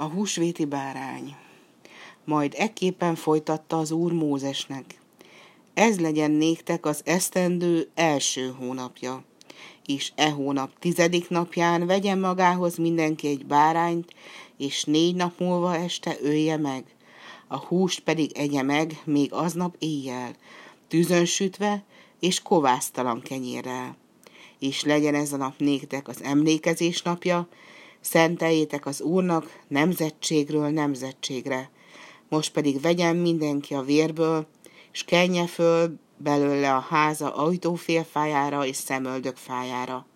A húsvéti bárány. Majd ekképpen folytatta az úr Mózesnek. Ez legyen néktek az esztendő első hónapja. És e hónap tizedik napján vegyen magához mindenki egy bárányt, és négy nap múlva este ölje meg. A húst pedig egye meg még aznap éjjel, tűzön sütve és kovásztalan kenyérrel. És legyen ez a nap néktek az emlékezés napja, szenteljétek az Úrnak nemzetségről nemzetségre. Most pedig vegyen mindenki a vérből, és kenje föl belőle a háza ajtófélfájára és szemöldök fájára.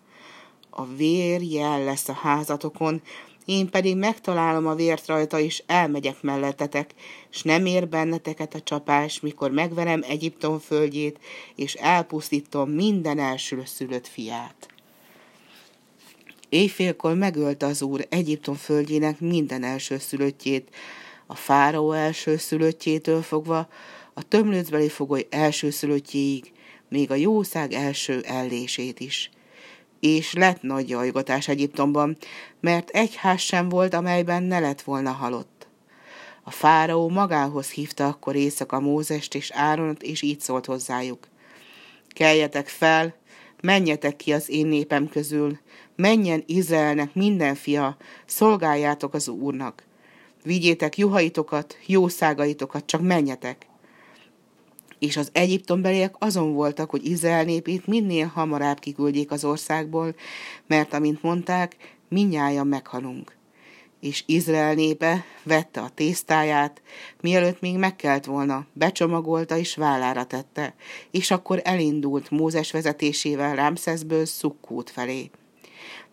A vér jel lesz a házatokon, én pedig megtalálom a vért rajta, és elmegyek mellettetek, és nem ér benneteket a csapás, mikor megverem Egyiptom földjét, és elpusztítom minden elsülösszülött fiát. Éjfélkor megölte az úr Egyiptom földjének minden elsőszülöttjét, a fáraó elsőszülöttjétől fogva, a tömlőcbeli fogoly elsőszülöttjéig, még a jószág első ellését is. És lett nagy jajgatás Egyiptomban, mert egy ház sem volt, amelyben ne lett volna halott. A fáraó magához hívta akkor éjszaka Mózest és Áronot, és így szólt hozzájuk. Keljetek fel, menjetek ki az én népem közül, menjen Izraelnek minden fia, szolgáljátok az Úrnak. Vigyétek juhaitokat, jószágaitokat, csak menjetek. És az egyiptombeliek azon voltak, hogy Izrael népét minél hamarabb kiküldjék az országból, mert amint mondták, minnyáján meghalunk. És Izrael népe vette a tésztáját, mielőtt még megkelt volna, becsomagolta és vállára tette, és akkor elindult Mózes vezetésével Rámszeszből Szukkút felé.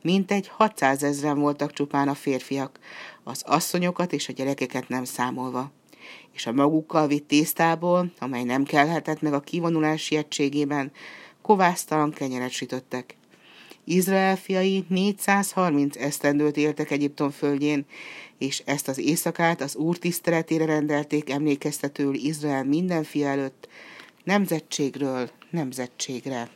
Mintegy 600 ezren voltak csupán a férfiak, az asszonyokat és a gyerekeket nem számolva. És a magukkal vitt tésztából, amely nem kelhetett meg a kivonulás sietségében, kovásztalan kenyeret sütöttek. Izrael fiai 430 esztendőt éltek Egyiptom földjén, és ezt az éjszakát az Úr tiszteletére rendelték emlékeztetőül Izrael minden fia előtt, nemzetségről nemzetségre.